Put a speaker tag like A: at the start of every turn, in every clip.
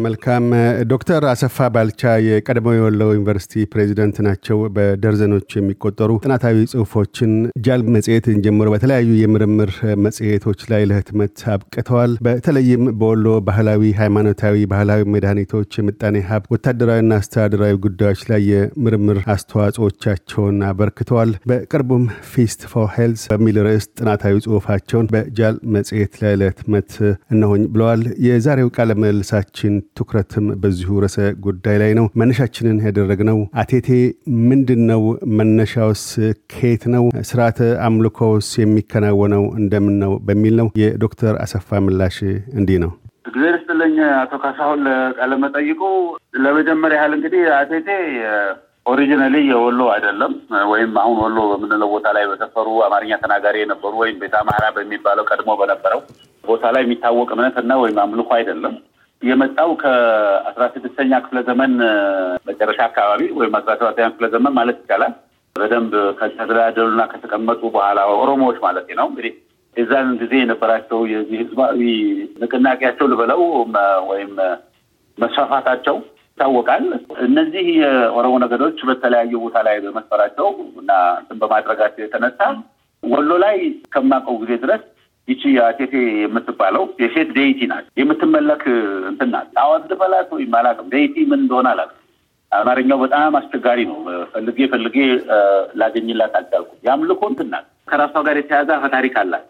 A: መልካም ዶክተር አሰፋ ባልቻ የቀድሞ የወሎ ዩኒቨርሲቲ ፕሬዚደንት ናቸው። በደርዘኖች የሚቆጠሩ ጥናታዊ ጽሁፎችን ጃል መጽሔትን ጀምሮ በተለያዩ የምርምር መጽሔቶች ላይ ለህትመት አብቅተዋል። በተለይም በወሎ ባህላዊ፣ ሃይማኖታዊ፣ ባህላዊ መድኃኒቶች፣ የምጣኔ ሀብት፣ ወታደራዊና አስተዳደራዊ ጉዳዮች ላይ የምርምር አስተዋጽኦቻቸውን አበርክተዋል። በቅርቡም Feast for Health በሚል ርዕስ ጥናታዊ ጽሁፋቸውን በጃል መጽሔት ላይ ለህትመት እነሆኝ ብለዋል። የዛሬው ቃለ ምልልሳችን ትኩረትም በዚሁ ርዕሰ ጉዳይ ላይ ነው። መነሻችንን ያደረግነው አቴቴ ምንድን ነው? መነሻውስ ከየት ነው? ስርዓተ አምልኮውስ የሚከናወነው እንደምን ነው? በሚል ነው። የዶክተር አሰፋ ምላሽ እንዲህ ነው።
B: እግዚአብሔር ይስጥልኝ አቶ ካሳሁን ለቃለ ለመጀመሪያ ያህል እንግዲህ አቴቴ originally የወሎ አይደለም፣ ወይም አሁን ወሎ በምንለው ቦታ ላይ በሰፈሩ አማርኛ ተናጋሪ የነበሩ ወይም ቤተ አማራ በሚባለው ቀድሞ በነበረው ቦታ ላይ የሚታወቅ እምነት እና ወይም አምልኮ አይደለም። የመጣው ከአስራ ስድስተኛ ክፍለ ዘመን መጨረሻ አካባቢ ወይም አስራ ሰባተኛ ክፍለ ዘመን ማለት ይቻላል በደንብ ከተደላደሉና ከተቀመጡ በኋላ ኦሮሞዎች ማለት ነው እንግዲህ የዛን ጊዜ የነበራቸው የዚህ ህዝባዊ ንቅናቄያቸው ልበለው ወይም መስፋፋታቸው ይታወቃል። እነዚህ የኦሮሞ ነገዶች በተለያዩ ቦታ ላይ በመስፈራቸው እና እንትን በማድረጋቸው የተነሳ ወሎ ላይ ከማውቀው ጊዜ ድረስ ይቺ አቴቴ የምትባለው የሴት deity ናት። የምትመለክ እንትን ናት። ጣዖት ልበላት ወይም አላውቅም። deity ምን እንደሆነ አላውቅም። አማርኛው በጣም አስቸጋሪ ነው። ፈልጌ ፈልጌ ላገኝላት አልቻልኩም። የአምልኮ እንትን ናት። ከራሷ ጋር የተያዘ አፈ ታሪክ አላት።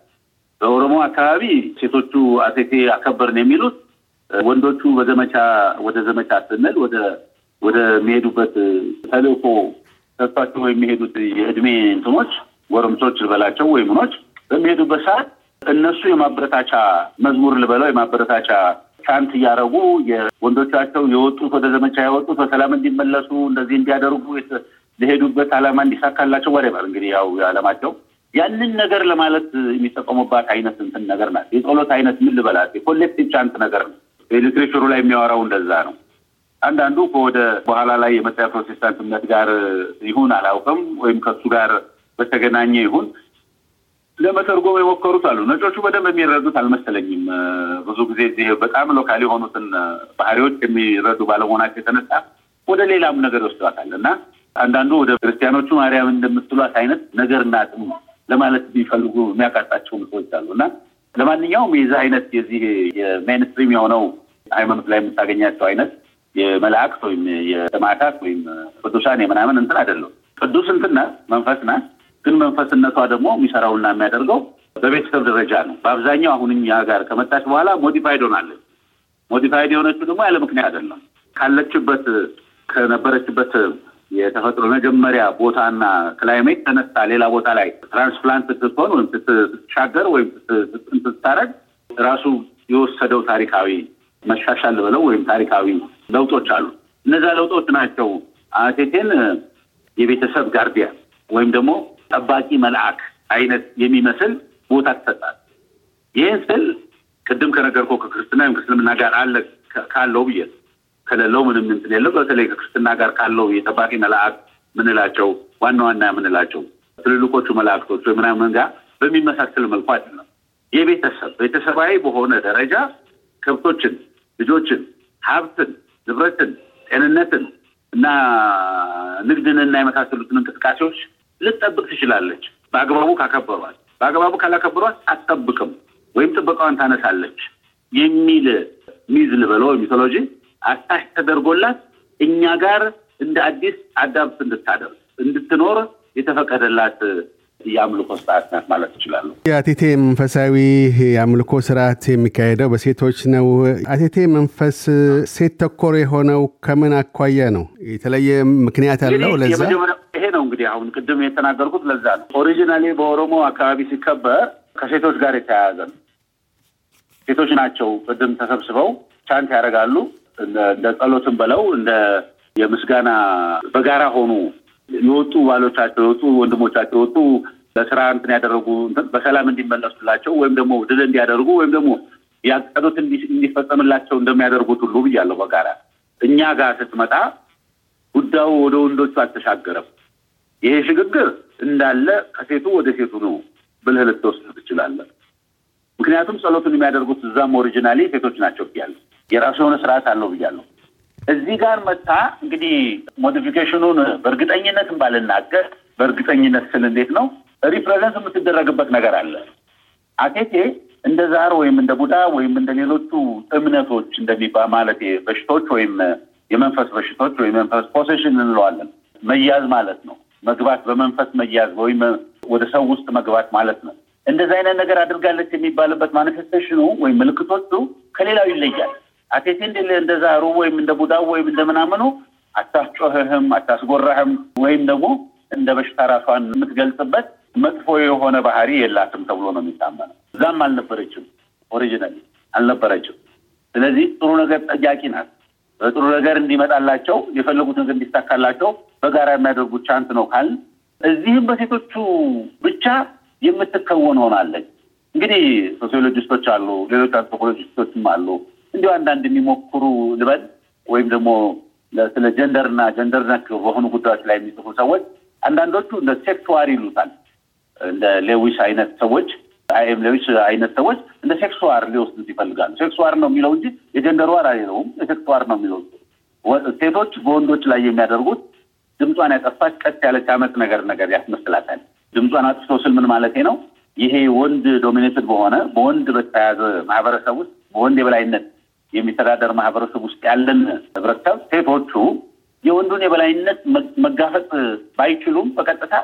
B: በኦሮሞ አካባቢ ሴቶቹ አቴቴ አከበርን የሚሉት ወንዶቹ በዘመቻ ወደ ዘመቻ ስንል ወደ ወደ የሚሄዱበት ተልእኮ ሰጥቷቸው የሚሄዱት የእድሜ እንትኖች ጎረምሶች ልበላቸው ወይም ምኖች በሚሄዱበት ሰዓት እነሱ የማበረታቻ መዝሙር ልበለው የማበረታቻ ቻንት እያደረጉ የወንዶቻቸው የወጡት ወደ ዘመቻ የወጡት በሰላም እንዲመለሱ እንደዚህ እንዲያደርጉ ለሄዱበት ዓላማ እንዲሳካላቸው ወደበር እንግዲህ ያው የዓለማቸው ያንን ነገር ለማለት የሚጠቀሙባት አይነት እንትን ነገር ናት። የጸሎት አይነት ምን ልበላት የ collective chant ነገር ነው። የ literature ኡ ላይ የሚያወራው እንደዛ ነው። አንዳንዱ ከወደ በኋላ ላይ የመጣ ፕሮቴስታንት እምነት ጋር ይሁን አላውቅም፣ ወይም ከሱ ጋር በተገናኘ ይሁን ለመተርጎም የሞከሩት አሉ። ነጮቹ በደንብ የሚረዱት አልመሰለኝም። ብዙ ጊዜ እዚህ በጣም local የሆኑትን ባህሪዎች የሚረዱ ባለመሆናቸው የተነሳ ወደ ሌላም ነገር ይወስዷታል እና አንዳንዱ ወደ ክርስቲያኖቹ ማርያም እንደምትሏት አይነት ነገር ናትም ለማለት ቢፈልጉ የሚያቃጣቸው ሰዎች አሉ እና ለማንኛውም የዚህ አይነት የዚህ የ mainstream የሆነው ሃይማኖት ላይ የምታገኛቸው አይነት የመላእክት ወይም የሰማዕታት ወይም ቅዱሳን የምናምን እንትን አይደለም። ቅዱስ እንትን ናት፣ መንፈስ ናት። ግን መንፈስነቷ ደግሞ የሚሰራውና የሚያደርገው በቤተሰብ ደረጃ ነው። በአብዛኛው አሁን እኛ ጋር ከመጣች በኋላ modified ሆናለች። modified የሆነችው ደግሞ ያለ ምክንያት አይደለም። ካለችበት ከነበረችበት የተፈጥሮ መጀመሪያ ቦታና climate ተነስታ ሌላ ቦታ ላይ transplant ስትሆን ወይም ስትሻገር ወይም ስታረግ ራሱ የወሰደው ታሪካዊ መሻሻል ብለው ወይም ታሪካዊ ለውጦች አሉ። እነዛ ለውጦች ናቸው አቴቴን የቤተሰብ guardian ወይም ደግሞ ጠባቂ መልአክ አይነት የሚመስል ቦታ ትሰጣል። ይህን ስል ቅድም ከነገርኩህ ከክርስትና ወይም ከእስልምና ጋር አለ ካለው ብዬ ከሌለው ምንም እንትን የለው። በተለይ ከክርስትና ጋር ካለው የጠባቂ መልአክ ምንላቸው ዋና ዋና የምንላቸው ትልልቆቹ መላእክቶች ወይ ምናምን ጋር በሚመሳሰል መልኩ አይደለም። የቤተሰብ ቤተሰባዊ በሆነ ደረጃ ከብቶችን፣ ልጆችን፣ ሀብትን፣ ንብረትን፣ ጤንነትን እና ንግድንና የመሳሰሉትን እንቅስቃሴዎች ልትጠብቅ ትችላለች። በአግባቡ ካከበሯት። በአግባቡ ካላከበሯት አትጠብቅም ወይም ጥበቃዋን ታነሳለች የሚል ሚዝ ልበለው ሚቶሎጂ አታሽ ተደርጎላት እኛ ጋር እንደ አዲስ አዳብት እንድታደርግ እንድትኖር የተፈቀደላት የአምልኮ ስርዓት ናት ማለት ትችላለሁ።
A: የአቴቴ መንፈሳዊ የአምልኮ ስርዓት የሚካሄደው በሴቶች ነው። አቴቴ መንፈስ ሴት ተኮር የሆነው ከምን አኳያ ነው? የተለየ ምክንያት አለው? ለዛ
B: ይሄ ነው እንግዲህ አሁን ቅድም የተናገርኩት ለዛ ነው። originally በኦሮሞ አካባቢ ሲከበር ከሴቶች ጋር የተያያዘ ነው። ሴቶች ናቸው ቅድም ተሰብስበው chant ያደርጋሉ። እንደ ጸሎትን በለው እንደ የምስጋና በጋራ ሆኑ የወጡ ባሎቻቸው የወጡ ወንድሞቻቸው የወጡ ለስራ እንትን ያደረጉ በሰላም እንዲመለሱላቸው ወይም ደግሞ ድል እንዲያደርጉ ወይም ደግሞ ያቀዱት እንዲፈጸምላቸው እንደሚያደርጉት ሁሉ ብያለሁ። በጋራ እኛ ጋር ስትመጣ ጉዳዩ ወደ ወንዶቹ አልተሻገረም። ይሄ ሽግግር እንዳለ ከሴቱ ወደ ሴቱ ነው ብለህ ልትወስድ ትችላለህ። ምክንያቱም ጸሎቱን የሚያደርጉት እዛም originally ሴቶች ናቸው ብያለሁ። የራሱ የሆነ ስርዓት አለው ብያለሁ። እዚህ ጋር መጥታ እንግዲህ modification ኡን በእርግጠኝነትም ባልናገር በእርግጠኝነት ስል እንዴት ነው represent የምትደረግበት ነገር አለ። አቴቴ እንደ ዛር ወይም እንደ ቡዳ ወይም እንደ ሌሎቹ እምነቶች እንደሚባ ማለት በሽቶች ወይም የመንፈስ በሽቶች ወይም መንፈስ possession እንለዋለን መያዝ ማለት ነው። መግባት በመንፈስ መያዝ ወይም ወደ ሰው ውስጥ መግባት ማለት ነው። እንደዚህ አይነት ነገር አድርጋለች የሚባልበት manifestation ኡ ወይም ምልክቶቹ ከሌላው ይለያል። አቴቴ እንደ ዛሩ ወይም እንደ ቡዳው ወይም እንደ ምናምኑ አታስጮህህም፣ አታስጎራህም ወይም ደግሞ እንደ በሽታ ራሷን የምትገልጽበት መጥፎ የሆነ ባህሪ የላትም ተብሎ ነው የሚታመነው። እዛም አልነበረችም፣ originally አልነበረችም። ስለዚህ ጥሩ ነገር ጠያቂ ናት። በጥሩ ነገር እንዲመጣላቸው የፈለጉት ነገር እንዲሳካላቸው በጋራ የሚያደርጉት ቻንስ ነው ካል እዚህም በሴቶቹ ብቻ የምትከወን ሆናለች። እንግዲህ ሶሲዮሎጂስቶች አሉ፣ ሌሎች አንትሮፖሎጂስቶችም አሉ። እንዲሁ አንዳንድ የሚሞክሩ ልበል ወይም ደግሞ ስለ gender እና gender ነክ በሆኑ ጉዳዮች ላይ የሚጽፉ ሰዎች አንዳንዶቹ እንደ sex war ይሉታል። እንደ Lewis አይነት ሰዎች I.M. Lewis አይነት ሰዎች እንደ sex war ሊወስዱት ይፈልጋሉ። sex war ነው የሚለው እንጂ የ gender war አይለውም። የ sex war ነው የሚለው ሴቶች በወንዶች ላይ የሚያደርጉት ድምጿን ያጠፋች ቀስ ያለች አመፅ ነገር ነገር ያስመስላታል። ድምጿን አጥፍቶ ስል ምን ማለቴ ነው? ይሄ ወንድ dominated በሆነ በወንድ በተያያዘ ማህበረሰብ ውስጥ በወንድ የበላይነት የሚተዳደር ማህበረሰብ ውስጥ ያለን ህብረተሰብ ሴቶቹ የወንዱን የበላይነት መጋፈጥ ባይችሉም በቀጥታ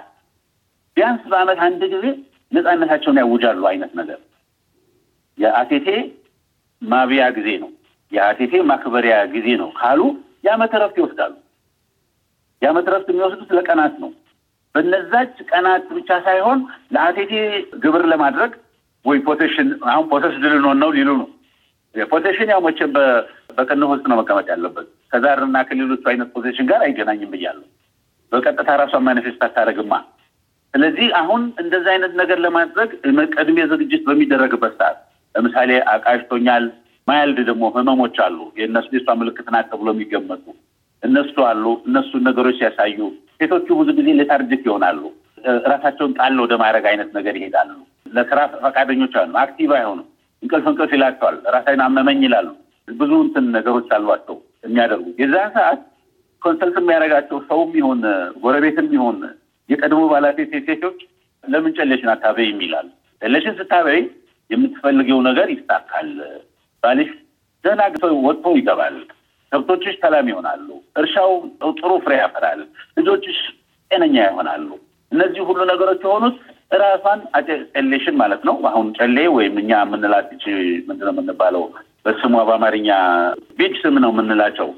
B: ቢያንስ በአመት አንድ ጊዜ ነፃነታቸውን ያውጃሉ አይነት ነገር የአቴቴ ማብያ ጊዜ ነው፣ የአቴቴ ማክበሪያ ጊዜ ነው ካሉ የአመት እረፍት ይወስዳሉ። የአመት እረፍት የሚወስዱት ለቀናት ነው። በነዛች ቀናት ብቻ ሳይሆን ለአቴቴ ግብር ለማድረግ ወይ possession አሁን possession ልንሆን ነው ሊሉ ነው። possession ያው መቼም በቅንፍ ውስጥ ነው መቀመጥ ያለበት ከዛርና ከሌሎቹ አይነት possession ጋር አይገናኝም ብያለሁ። በቀጥታ ራሷን manifest አታደርግማ። ስለዚህ አሁን እንደዚህ አይነት ነገር ለማድረግ ቅድሜ ዝግጅት በሚደረግበት ሰዓት ለምሳሌ አቃዥቶኛል፣ mild ደግሞ ህመሞች አሉ። የእነሱ የሷ ምልክት ናት ተብሎ የሚገመቱ እነሱ አሉ። እነሱን ነገሮች ሲያሳዩ ሴቶቹ ብዙ ጊዜ lethargic ይሆናሉ። ራሳቸውን ጣል ወደ ማድረግ አይነት ነገር ይሄዳሉ። ለስራ ፈቃደኞች አሉ፣ active አይሆኑም። እንቅልፍ እንቅልፍ ይላቸዋል። ራሴን አመመኝ ይላሉ። ብዙ እንትን ነገሮች አሏቸው የሚያደርጉ የዛን ሰዓት consult የሚያደርጋቸው ሰውም ይሆን ጎረቤትም ይሆን የቀድሞ ባለቤት ሴቶች ለምን ጨሌሽን አታበይም ይላል። ጨሌሽን ስታበይ የምትፈልገው ነገር ይሳካል። ባልሽ ደህና ወጥቶ ይገባል። ከብቶችሽ ሰላም ይሆናሉ። እርሻው ጥሩ ፍሬ ያፈራል። ልጆችሽ ጤነኛ ይሆናሉ። እነዚህ ሁሉ ነገሮች የሆኑት ራሷን ጨሌሽን ማለት ነው። አሁን ጨሌ ወይም እኛ የምንላት ምንድነው የምንባለው በስሟ በአማርኛ bead ስም ነው የምንላቸው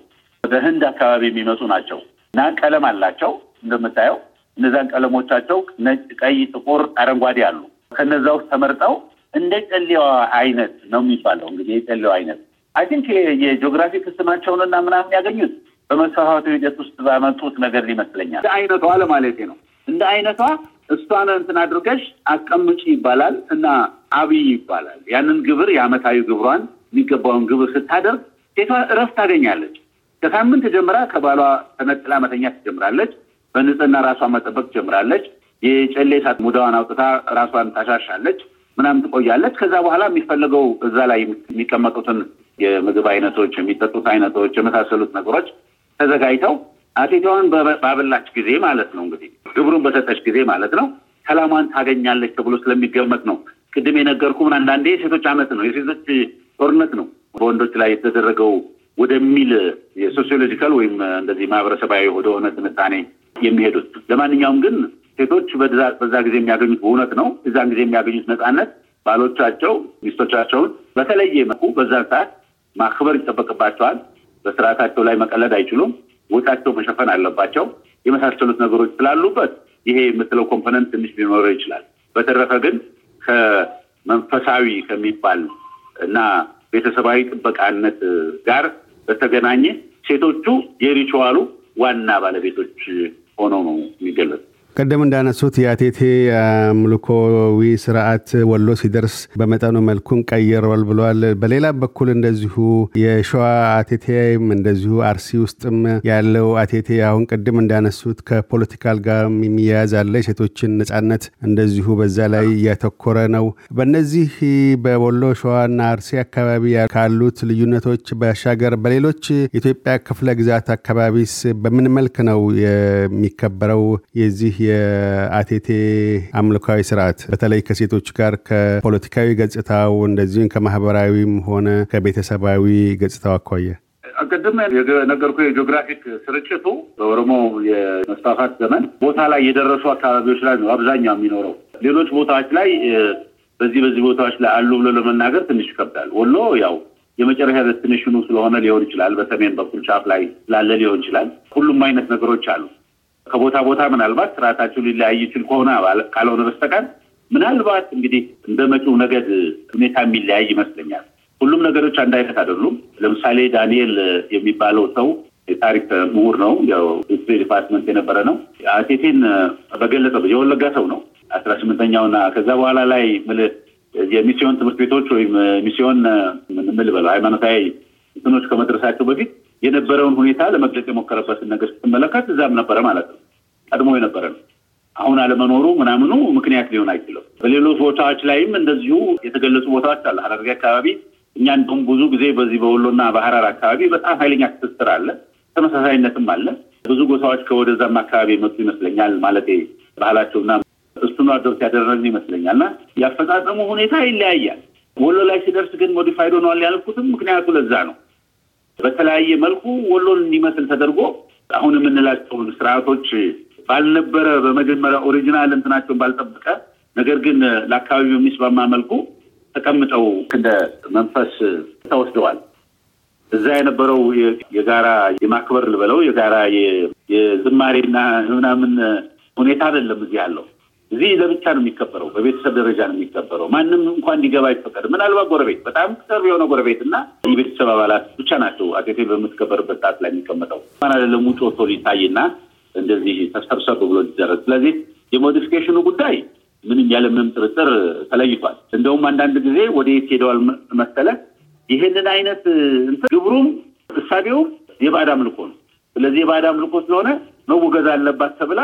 B: ወደ ህንድ አካባቢ የሚመጡ ናቸው እና ቀለም አላቸው እንደምታየው እነዛን ቀለሞቻቸው ነጭ፣ ቀይ፣ ጥቁር፣ አረንጓዴ አሉ። ከነዛ ውስጥ ተመርጠው እንደ ጨሌዋ አይነት ነው የሚባለው። እንግዲህ የጨሌዋ አይነት I think የ geographic ስማቸውንና ምናምን ያገኙት በመስፋፋቱ ሂደት ውስጥ ባመጡት ነገር ይመስለኛል። እንደ አይነቷ ለማለቴ ነው። እንደ አይነቷ እሷን እንትን አድርገሽ አስቀምጪ ይባላል እና አብይ ይባላል። ያንን ግብር የአመታዊ ግብሯን የሚገባውን ግብር ስታደርግ ሴቷ እረፍት ታገኛለች። ከሳምንት ጀምራ ከባሏ ተነጥላ መተኛት ትጀምራለች። በንጽህና ራሷን መጠበቅ ትጀምራለች። የጨሌ ሳት ሙዳዋን አውጥታ ራሷን ታሻሻለች፣ ምናምን ትቆያለች። ከዛ በኋላ የሚፈለገው እዛ ላይ የሚቀመጡትን የምግብ አይነቶች፣ የሚጠጡት አይነቶች የመሳሰሉት ነገሮች ተዘጋጅተው አቴቴዋን ባበላች ጊዜ ማለት ነው እንግዲህ ግብሩን በሰጠች ጊዜ ማለት ነው ሰላሟን ታገኛለች ተብሎ ስለሚገመት ነው። ቅድም የነገርኩ ምን አንዳንዴ የሴቶች አመት ነው የሴቶች ጦርነት ነው በወንዶች ላይ የተደረገው ወደሚል የሶሲዮሎጂካል ወይም እንደዚህ ማህበረሰባዊ ወደሆነ ትንታኔ የሚሄዱት። ለማንኛውም ግን ሴቶች በዛ ጊዜ የሚያገኙት በእውነት ነው እዛን ጊዜ የሚያገኙት ነፃነት ባሎቻቸው ሚስቶቻቸውን በተለየ መልኩ በዛን ሰዓት ማክበር ይጠበቅባቸዋል። በስርዓታቸው ላይ መቀለድ አይችሉም። ወጫቸው መሸፈን አለባቸው። የመሳሰሉት ነገሮች ስላሉበት ይሄ የምትለው component ትንሽ ሊኖረው ይችላል። በተረፈ ግን ከመንፈሳዊ ከሚባል እና ቤተሰባዊ ጥበቃነት ጋር በተገናኘ ሴቶቹ የ ritual ኡ ዋና ባለቤቶች ሆነው ነው የሚገለጹ።
A: ቀደም እንዳነሱት የአቴቴ አምልኮዊ ስርዓት ወሎ ሲደርስ በመጠኑ መልኩን ቀይሯል ብለዋል። በሌላ በኩል እንደዚሁ የሸዋ አቴቴም እንደዚሁ አርሲ ውስጥም ያለው አቴቴ አሁን ቅድም እንዳነሱት ከፖለቲካል ጋር የሚያያዝ አለ። የሴቶችን ነጻነት እንደዚሁ በዛ ላይ እያተኮረ ነው። በእነዚህ በወሎ ሸዋና አርሲ አካባቢ ካሉት ልዩነቶች ባሻገር በሌሎች የኢትዮጵያ ክፍለ ግዛት አካባቢስ በምን መልክ ነው የሚከበረው የዚህ የአቴቴ አምልካዊ ስርዓት በተለይ ከሴቶች ጋር ከፖለቲካዊ ገጽታው እንደዚሁም ከማህበራዊም ሆነ ከቤተሰባዊ ገጽታው አኳያ?
B: ቅድም የነገርኩህ የጂኦግራፊክ ስርጭቱ በኦሮሞ የመስፋፋት ዘመን ቦታ ላይ የደረሱ አካባቢዎች ላይ ነው አብዛኛው የሚኖረው። ሌሎች ቦታዎች ላይ በዚህ በዚህ ቦታዎች ላይ አሉ ብሎ ለመናገር ትንሽ ይከብዳል። ወሎ ያው የመጨረሻ ደስቲኔሽኑ ስለሆነ ሊሆን ይችላል። በሰሜን በኩል ጫፍ ላይ ስላለ ሊሆን ይችላል። ሁሉም አይነት ነገሮች አሉ። ከቦታ ቦታ ምናልባት ስርዓታቸው ሊለያይ ይችል ከሆነ ካልሆነ በስተቀር ምናልባት እንግዲህ እንደ መጪው ነገድ ሁኔታ የሚለያይ ይመስለኛል። ሁሉም ነገሮች አንድ አይነት አይደሉም። ለምሳሌ ዳንኤል የሚባለው ሰው የታሪክ ምሁር ነው። history department የነበረ ነው። አቴቴን በገለጸው የወለጋ ሰው ነው። አስራ ስምንተኛውና ከዛ በኋላ ላይ የሚስዮን ትምህርት ቤቶች ወይም ሚስዮን ምል በለው ሃይማኖታዊ እንትኖች ከመድረሳቸው በፊት የነበረውን ሁኔታ ለመግለጽ የሞከረበትን ነገር ስትመለከት እዛም ነበረ ማለት ነው። ቀድሞ የነበረ ነው። አሁን አለመኖሩ ምናምኑ ምክንያት ሊሆን አይችልም። በሌሎች ቦታዎች ላይም እንደዚሁ የተገለጹ ቦታዎች አለ። ሐረርጌ አካባቢ እኛ እንደውም ብዙ ጊዜ በዚህ በወሎና በሐረር አካባቢ በጣም ኃይለኛ ትስስር አለ፣ ተመሳሳይነትም አለ። ብዙ ጎሳዎች ከወደዛም አካባቢ የመጡ ይመስለኛል። ማለት ባህላቸውና እሱን አዶፕት ያደረግን ይመስለኛል። እና ያፈጻጸሙ ሁኔታ ይለያያል። ወሎ ላይ ሲደርስ ግን modified ሆነዋል ያልኩትም ምክንያቱ ለዛ ነው። በተለያየ መልኩ ወሎን እንዲመስል ተደርጎ አሁን የምንላቸውን ስርዓቶች ባልነበረ በመጀመሪያ original እንትናቸውን ባልጠበቀ ነገር ግን ለአካባቢው የሚስማማ መልኩ ተቀምጠው እንደ መንፈስ ተወስደዋል። እዛ የነበረው የጋራ የማክበር ልበለው የጋራ የዝማሬና ምናምን ሁኔታ አይደለም እዚህ ያለው። እዚህ ለብቻ ነው የሚከበረው፣ በቤተሰብ ደረጃ ነው የሚከበረው። ማንም እንኳን እንዲገባ አይፈቀድም። ምናልባት ጎረቤት፣ በጣም ቅርብ የሆነ ጎረቤት እና የቤተሰብ አባላት ብቻ ናቸው አቴቴ በምትከበርበት ሰዓት ላይ የሚቀመጠው። ማን አይደለም ውጭ ወጥቶ ሊታይና እንደዚህ ተሰብሰብ ብሎ ሊደረግ። ስለዚህ የሞዲፊኬሽኑ ጉዳይ ምንም ያለምንም ጥርጥር ተለይቷል። እንደውም አንዳንድ ጊዜ ወደ የት ሄደዋል መሰለ ይህንን አይነት ግብሩም እሳቤውም የባዕድ አምልኮ ነው። ስለዚህ የባዕድ አምልኮ ስለሆነ መወገዝ አለባት ተብላ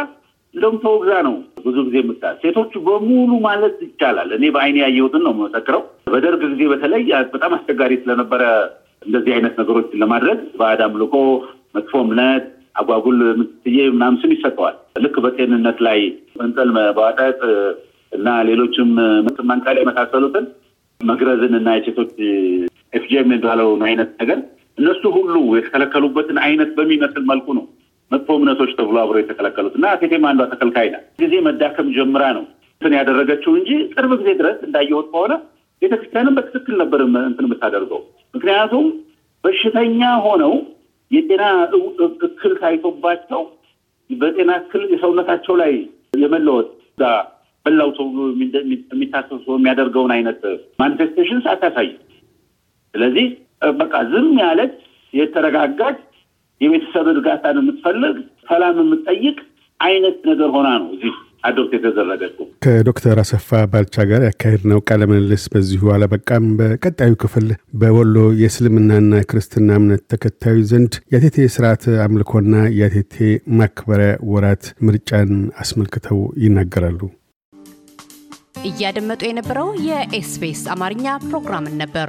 B: እንደውም ተወግዛ ነው ብዙ ጊዜ የምታል ሴቶቹ በሙሉ ማለት ይቻላል። እኔ በአይኔ ያየሁትን ነው የምመሰክረው። በደርግ ጊዜ በተለይ በጣም አስቸጋሪ ስለነበረ እንደዚህ አይነት ነገሮችን ለማድረግ ባዕድ አምልኮ፣ መጥፎ እምነት፣ አጓጉል ምትዬ ምናምን ስም ይሰጠዋል። ልክ በጤንነት ላይ እንጥል መባጠጥ እና ሌሎችም መንቀል የመሳሰሉትን መግረዝን እና የሴቶች ኤፍጂኤም የሚባለውን አይነት ነገር እነሱ ሁሉ የተከለከሉበትን አይነት በሚመስል መልኩ ነው መጥፎ እምነቶች ተብሎ አብሮ የተከለከሉት እና ቴቴም አንዷ ተከልካይ ናት። ጊዜ መዳከም ጀምራ ነው እንትን ያደረገችው እንጂ ቅርብ ጊዜ ድረስ እንዳየወጥ ከሆነ ቤተክርስቲያንም በትክክል ነበር እንትን የምታደርገው። ምክንያቱም በሽተኛ ሆነው የጤና እክል ታይቶባቸው በጤና እክል የሰውነታቸው ላይ የመለወጥ በላው ሰው የሚታሰብ ሰው የሚያደርገውን አይነት manifestations አታሳይም። ስለዚህ በቃ ዝም ያለች የተረጋጋች የቤተሰብ እርጋታን የምትፈልግ ሰላም የምትጠይቅ አይነት ነገር ሆና ነው እዚህ adopt የተደረገችው።
A: ከዶክተር አሰፋ ባልቻ ጋር ያካሄድነው ቃለ ምልልስ በዚሁ አላበቃም። በቀጣዩ ክፍል በወሎ የእስልምናና ክርስትና እምነት ተከታዮች ዘንድ የአቴቴ ስርዓት አምልኮና የአቴቴ ማክበሪያ ወራት ምርጫን አስመልክተው ይናገራሉ።
C: እያደመጡ የነበረው የ SBS አማርኛ ፕሮግራምን ነበር።